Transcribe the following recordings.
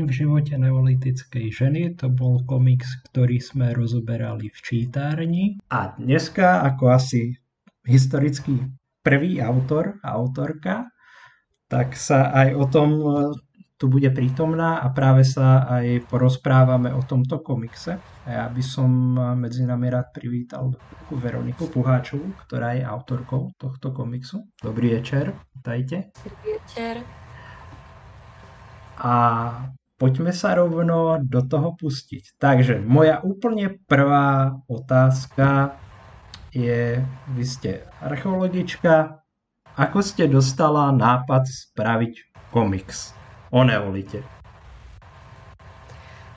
Deň v živote neolitickej ženy, to bol komiks, ktorý sme rozoberali v čítárni. A dneska, ako asi historický prvý autor a autorka, tak sa aj o tom e, tu bude prítomná a práve sa aj porozprávame o tomto komikse. A ja by som medzi nami rád privítal Veroniku Puháčovú, ktorá je autorkou tohto komiksu. Dobrý večer, vítajte. Dobrý večer a poďme sa rovno do toho pustiť. Takže moja úplne prvá otázka je, vy ste archeologička, ako ste dostala nápad spraviť komiks o neolite?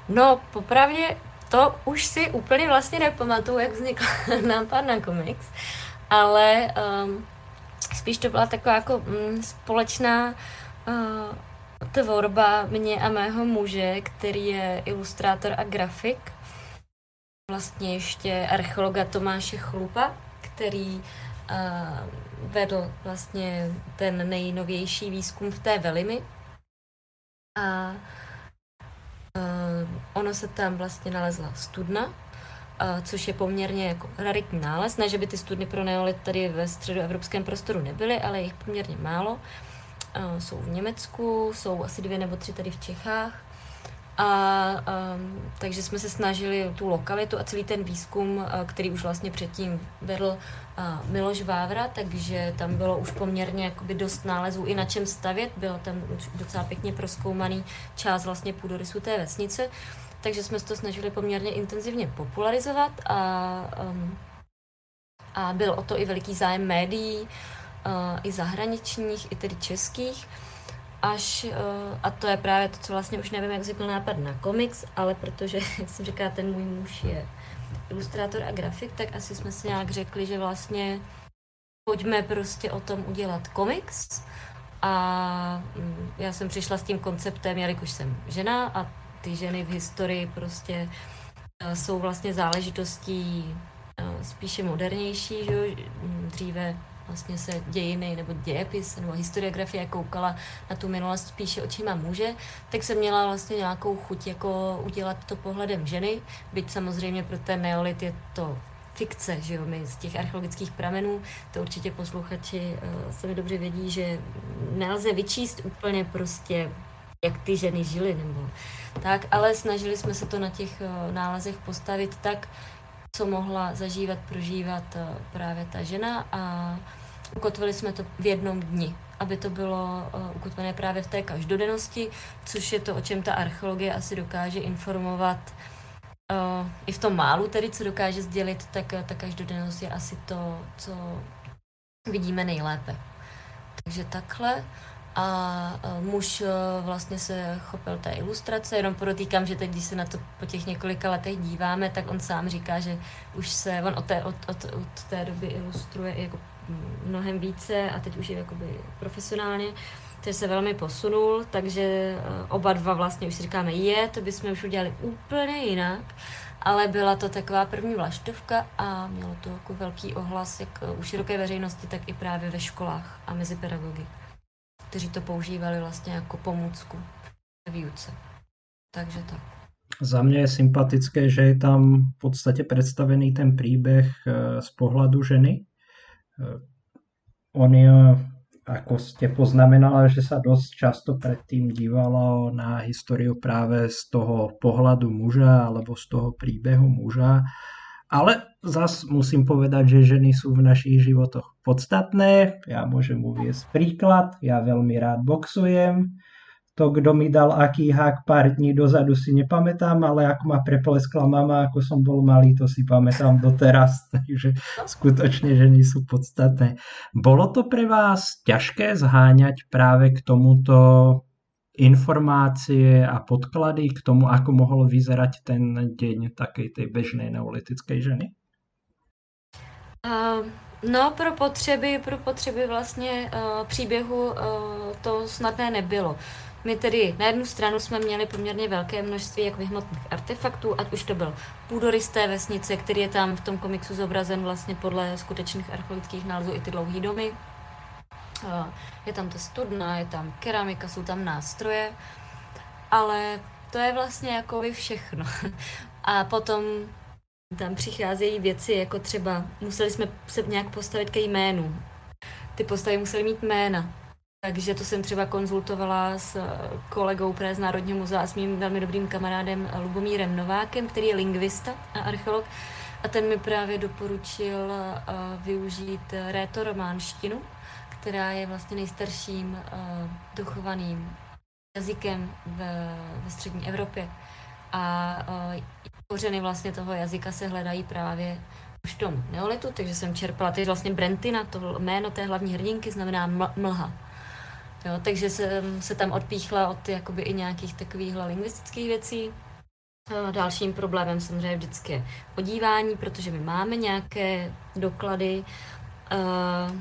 No, popravdě to už si úplně vlastně nepamatuju, jak vznikl nápad na komiks, ale um, spíš to byla taková jako mm, společná uh, tvorba mě a mého muže, který je ilustrátor a grafik. Vlastně ještě archeologa Tomáše Chlupa, který uh, vedl vlastně ten nejnovější výzkum v té velimi. A uh, ono se tam vlastně nalezla studna, uh, což je poměrně jako raritní nález. Ne, že by ty studny pro neolit tady ve středoevropském prostoru nebyly, ale jich poměrně málo. Uh, jsou v Německu, jsou asi dvě nebo tři tady v Čechách. A um, takže jsme se snažili tu lokalitu a celý ten výzkum, uh, který už vlastně předtím vedl uh, Miloš Vávra, takže tam bylo už poměrně jakoby dost nálezů i na čem stavět, byl tam docela pěkně proskoumaný část vlastně půdorysu té vesnice, takže jsme se to snažili poměrně intenzivně popularizovat a, um, a byl o to i veliký zájem médií, i zahraničních, i tedy českých, až, uh, a to je právě to, co vlastně už nevím, jak vznikl nápad na komiks, ale protože, jak jsem říkala, ten můj muž je ilustrátor a grafik, tak asi jsme si nějak řekli, že vlastně pojďme prostě o tom udělat komiks. A mm, já jsem přišla s tím konceptem, jelikož jsem žena a ty ženy v historii prostě jsou vlastně záležitostí spíše modernější, že dříve vlastně se dějiny nebo dějepis nebo historiografie koukala na tu minulost spíše očima muže, tak jsem měla vlastně nějakou chuť jako udělat to pohledem ženy, byť samozřejmě pro ten neolit je to fikce, že jo, my z těch archeologických pramenů, to určitě posluchači uh, se mi dobře vědí, že nelze vyčíst úplně prostě, jak ty ženy žily, nebo tak, ale snažili jsme se to na těch uh, nálezech postavit tak, co mohla zažívat, prožívat eh, právě ta žena a ukotvili jsme to v jednom dni, aby to bylo eh, ukotvené právě v té každodennosti, což je to, o čem ta archeologie asi dokáže informovat uh, i v tom málu tedy, co dokáže sdělit, tak ta každodennost je asi to, co vidíme nejlépe. Takže takhle a muž vlastně se chopil té ilustrace, jenom podotýkám, že teď, když se na to po těch několika letech díváme, tak on sám říká, že už se, on od té, od, od, od té doby ilustruje jako mnohem více a teď už je jakoby profesionálně, takže se velmi posunul, takže oba dva vlastně už si říkáme, je, to bychom už udělali úplně jinak, ale byla to taková první vlaštovka a mělo to jako velký ohlas jak u široké veřejnosti, tak i právě ve školách a mezi pedagogy kteří to používali vlastně jako pomůcku ve výuce. Takže tak. Za mě je sympatické, že je tam v podstatě představený ten příběh eh, z pohledu ženy. Eh, on je, ako ste poznamenala, že sa dosť často predtým dívalo na históriu práve z toho pohľadu muža alebo z toho príbehu muža ale zas musím povedať, že ženy sú v našich životoch podstatné. Ja môžem uviesť príklad. Ja veľmi rád boxujem. To, kdo mi dal aký hák pár dní dozadu si nepamätám, ale ako ma prepleskla mama, ako som bol malý, to si pamätám doteraz. Takže skutočne ženy sú podstatné. Bolo to pre vás ťažké zháňať práve k tomuto informácie a podklady k tomu, ako mohol vyzerať ten deň takej tej bežnej neolitické ženy? Uh, no, pro potřeby, pro potřeby vlastně uh, příběhu uh, to snadné nebylo. My tedy na jednu stranu jsme měli poměrně velké množství jak vyhmotných artefaktů, ať už to byl půdorys té vesnice, který je tam v tom komiksu zobrazen vlastně podle skutečných archeologických nálezů i ty dlouhé domy, je tam ta studna, je tam keramika, jsou tam nástroje. ale to je vlastně jako by všechno. A potom tam přicházejí věci, jako třeba museli jsme se nějak postavit ke jménu. Ty postavy musely mít jména. Takže to jsem třeba konzultovala s kolegou právě z Národního muzea a s mým velmi dobrým kamarádem Lubomírem Novákem, který je lingvista a archeolog. A ten mi právě doporučil využít rétorománštinu, která je vlastně nejstarším dochovaným jazykem ve střední Evropě. A kořeny vlastně toho jazyka se hledají právě už v tom neolitu, takže jsem čerpala, teď vlastně Brentina, to jméno té hlavní hrdinky znamená mlha. Jo, takže jsem se tam odpíchla od jakoby i nějakých takových lingvistických věcí. Dalším problémem samozřejmě vždycky je podívání, protože my máme nějaké doklady uh, uh,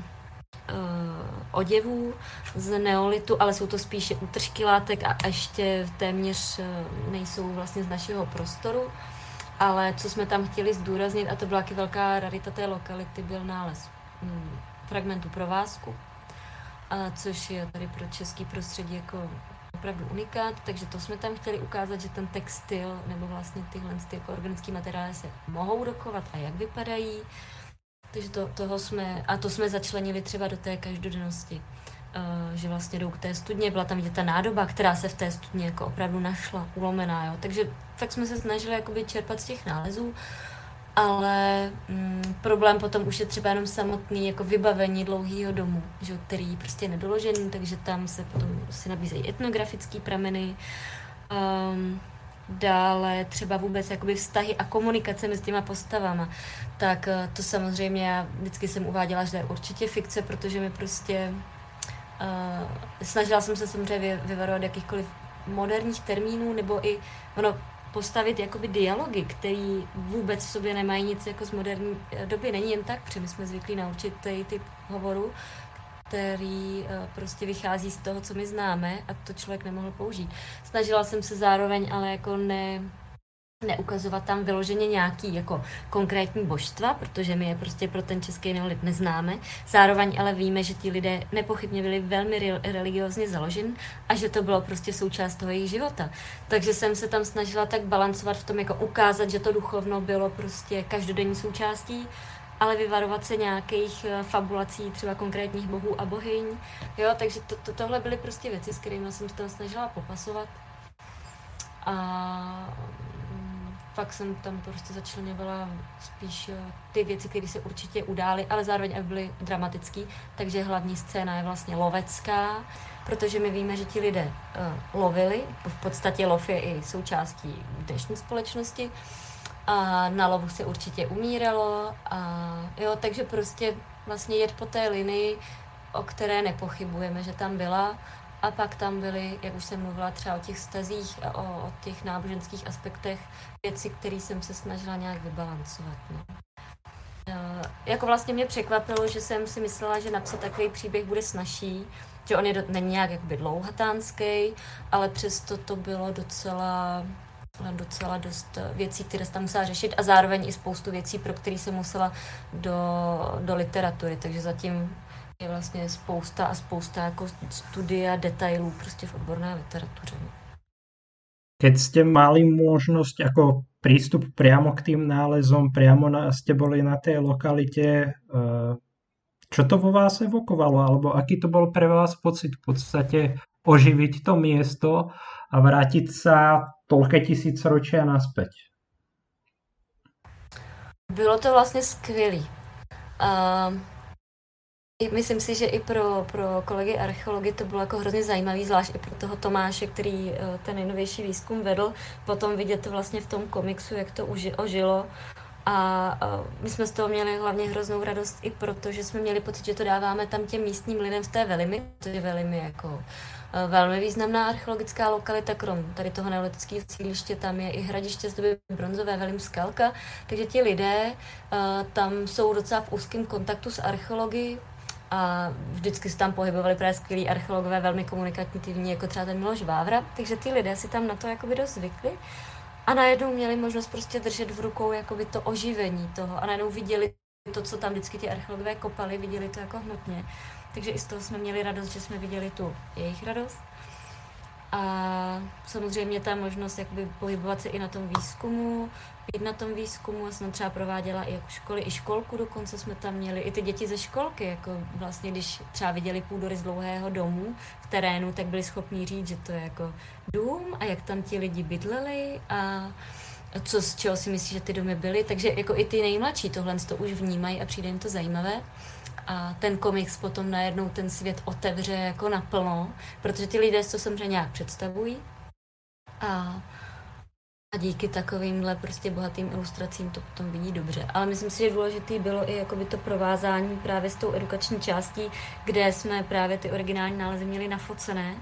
oděvů z neolitu, ale jsou to spíše útržky látek a ještě téměř nejsou vlastně z našeho prostoru. Ale co jsme tam chtěli zdůraznit, a to byla taky velká rarita té lokality, byl nález hm, fragmentu provázku, a což je tady pro český prostředí jako opravdu unikát, takže to jsme tam chtěli ukázat, že ten textil nebo vlastně tyhle ty jako organické materiály se mohou dokovat a jak vypadají. Takže to, toho jsme, a to jsme začlenili třeba do té každodennosti. Uh, že vlastně jdou k té studně, byla tam vidět ta nádoba, která se v té studně jako opravdu našla, ulomená, jo. Takže tak jsme se snažili jakoby čerpat z těch nálezů ale mm, problém potom už je třeba jenom samotný jako vybavení dlouhého domu, že, který je prostě nedoložený, takže tam se potom si nabízejí etnografické prameny, um, dále třeba vůbec jakoby vztahy a komunikace mezi těma postavama, tak uh, to samozřejmě já vždycky jsem uváděla, že to je určitě fikce, protože mi prostě snažila jsem se samozřejmě vyvarovat jakýchkoliv moderních termínů, nebo i ono postavit jakoby dialogy, který vůbec v sobě nemají nic jako z moderní eh, doby. Není jen tak, protože my jsme zvyklí na určitý typ hovoru, který uh, prostě vychází z toho, co my známe a to člověk nemohl použít. Snažila jsem se zároveň ale jako ne, neukazovat tam vyloženě nějaký jako konkrétní božstva, protože my je prostě pro ten český neolit neznáme. Zároveň ale víme, že ti lidé nepochybně byli velmi religiozně založen a že to bylo prostě součást toho jejich života. Takže jsem se tam snažila tak balancovat v tom, jako ukázat, že to duchovno bylo prostě každodenní součástí, ale vyvarovat se nějakých eh, fabulací třeba konkrétních bohů a bohyň. Jo, takže to, to, tohle byly prostě věci, s kterými jsem se tam snažila popasovat. A fakt jsem tam prostě začlenovala spíš eh, ty věci, které se určitě udály, ale zároveň aby byly dramatický. Takže hlavní scéna je vlastně lovecká, protože my víme, že ti lidé uh, lovili, v podstatě lov je i součástí dnešní společnosti, a na lovu se určitě umíralo, a jo, takže prostě vlastně jet po té linii, o které nepochybujeme, že tam byla, a pak tam byly, jak už jsem mluvila, třeba o těch stazích a o, o těch náboženských aspektech, věci, které jsem se snažila nějak vybalancovat. No. Uh, jako vlastně mě překvapilo, že jsem si myslela, že napsat takový příběh bude snažší, že on je do, není nějak jakoby dlouhatánský, ale přesto to bylo docela docela dost věcí, které jsem tam musela řešit a zároveň i spoustu věcí, pro které jsem musela do, do literatury, takže zatím je vlastně spousta a spousta jako studia detailů prostě v odborné literatuře. Keď ste mali možnosť ako prístup priamo k tým nálezom, priamo na, ste boli na tej lokalite, eh, čo to vo vás evokovalo, alebo aký to bol pre vás pocit v podstate oživiť to miesto a vrátiť sa toľké tisíc ročia naspäť? Bylo to vlastně skvělý. Uh, Myslím si, že i pro, pro kolegy archeology to bylo jako hrozně zajímavý, zvlášť i pro toho Tomáše, který eh, ten nejnovější výzkum vedl, potom vidět to vlastně v tom komiksu, jak to uži, ožilo. A, my jsme z toho měli hlavně hroznou radost i proto, že jsme měli pocit, že to dáváme tam těm místním lidem v té Velimi, je Velimi jako eh, velmi významná archeologická lokalita, krom tady toho neolitického sídliště, tam je i hradiště z doby bronzové Velim Skalka, takže ti lidé uh, tam jsou docela v úzkém kontaktu s archeology, a vždycky se tam pohybovali právě skvělí archeologové, velmi komunikativní, jako třeba ten Miloš Vávra, takže ty lidé si tam na to jakoby dost zvykli a najednou měli možnost prostě držet v rukou jakoby to oživení toho a najednou viděli to, co tam vždycky ti archeologové kopali, viděli to jako hmotně. Takže i z toho jsme měli radost, že jsme viděli tu jejich radost. A samozřejmě ta možnost jakoby pohybovat se i na tom výzkumu, být na tom výzkumu, já jsem třeba prováděla i jako školy, i školku dokonce jsme tam měli, i ty děti ze školky, jako vlastně, když třeba viděli půdory z dlouhého domu v terénu, tak byli schopni říct, že to je jako dům a jak tam ti lidi bydleli a co z čeho si myslí, že ty domy byly, takže jako i ty nejmladší tohle to už vnímají a přijde jim to zajímavé. A ten komiks potom najednou ten svět otevře jako naplno, protože ty lidé to samozřejmě nějak představují. A, a díky takovýmhle prostě bohatým ilustracím to potom vidí dobře. Ale myslím si, že důležité bylo i jakoby to provázání právě s tou edukační částí, kde jsme právě ty originální nálezy měli nafocené,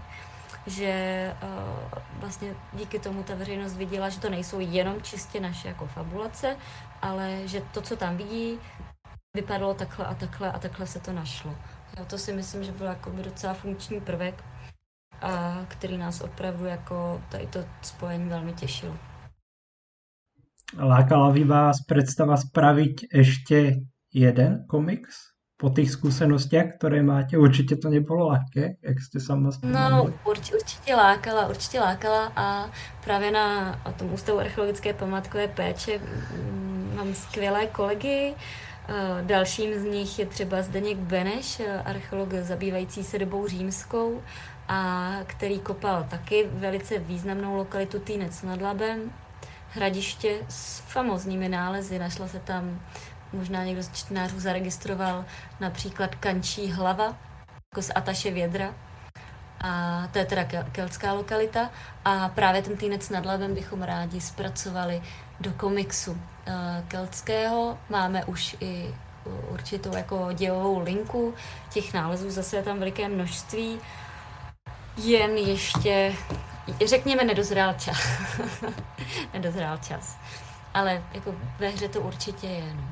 že uh, vlastně díky tomu ta veřejnost viděla, že to nejsou jenom čistě naše jako fabulace, ale že to, co tam vidí, vypadalo takhle a takhle a takhle se to našlo. Jo, to si myslím, že byl jako docela funkční prvek, a který nás opravdu jako tady to spojení velmi těšilo. Lákala by vás představa spravit ještě jeden komiks po těch zkušenostech, které máte? Určitě to nebylo lehké, jak jste sama No, urč, určitě lákala, určitě lákala a právě na tom Ústavu archeologické památkové péče mm, mám skvělé kolegy, Eh, dalším z nich je třeba Zdeněk Beneš, eh, archeolog zabývající se dobou římskou, a který kopal taky velice významnou lokalitu Týnec nad Labem, hradiště s famózními nálezy. Našla se tam, možná někdo z čtenářů zaregistroval, například kančí hlava, jako z Ataše Vědra, a to je teda keltská lokalita a právě ten týnec nad Labem bychom rádi zpracovali do komiksu uh, keltského. Máme už i určitou jako dělovou linku, těch nálezů zase je tam veliké množství, jen ještě, řekněme, nedozrál čas. nedozrál čas. Ale jako ve hře to určitě je. No.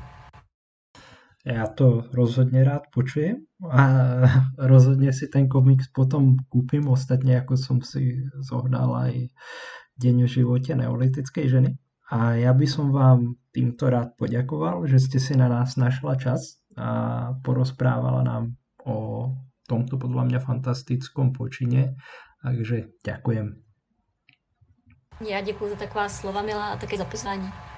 Já to rozhodně rád počujem a rozhodně si ten komiks potom koupím. Ostatně jako jsem si zohnal i deň v životě neolitické ženy. A já bych vám týmto rád poděkoval, že jste si na nás našla čas a porozprávala nám o tomto podle mě fantastickom počině. Takže děkujem. Já děkuji za taková slova, milá, a také za pozvání.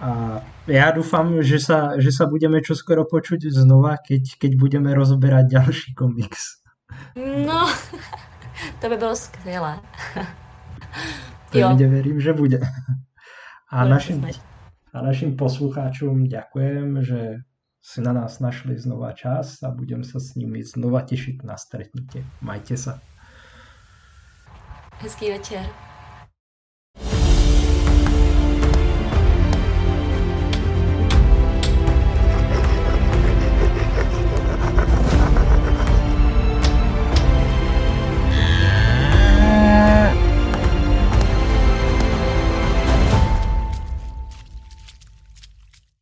A já doufám, že sa, že sa budeme čoskoro počuť znova, keď, keď budeme rozoberať ďalší komiks. No, to by bylo skvělé. Pevně věřím, že bude. A našim, a našim poslucháčům ďakujem, že si na nás našli znova čas a budem sa s nimi znova těšit na stretnutie. Majte sa. Hezký večer.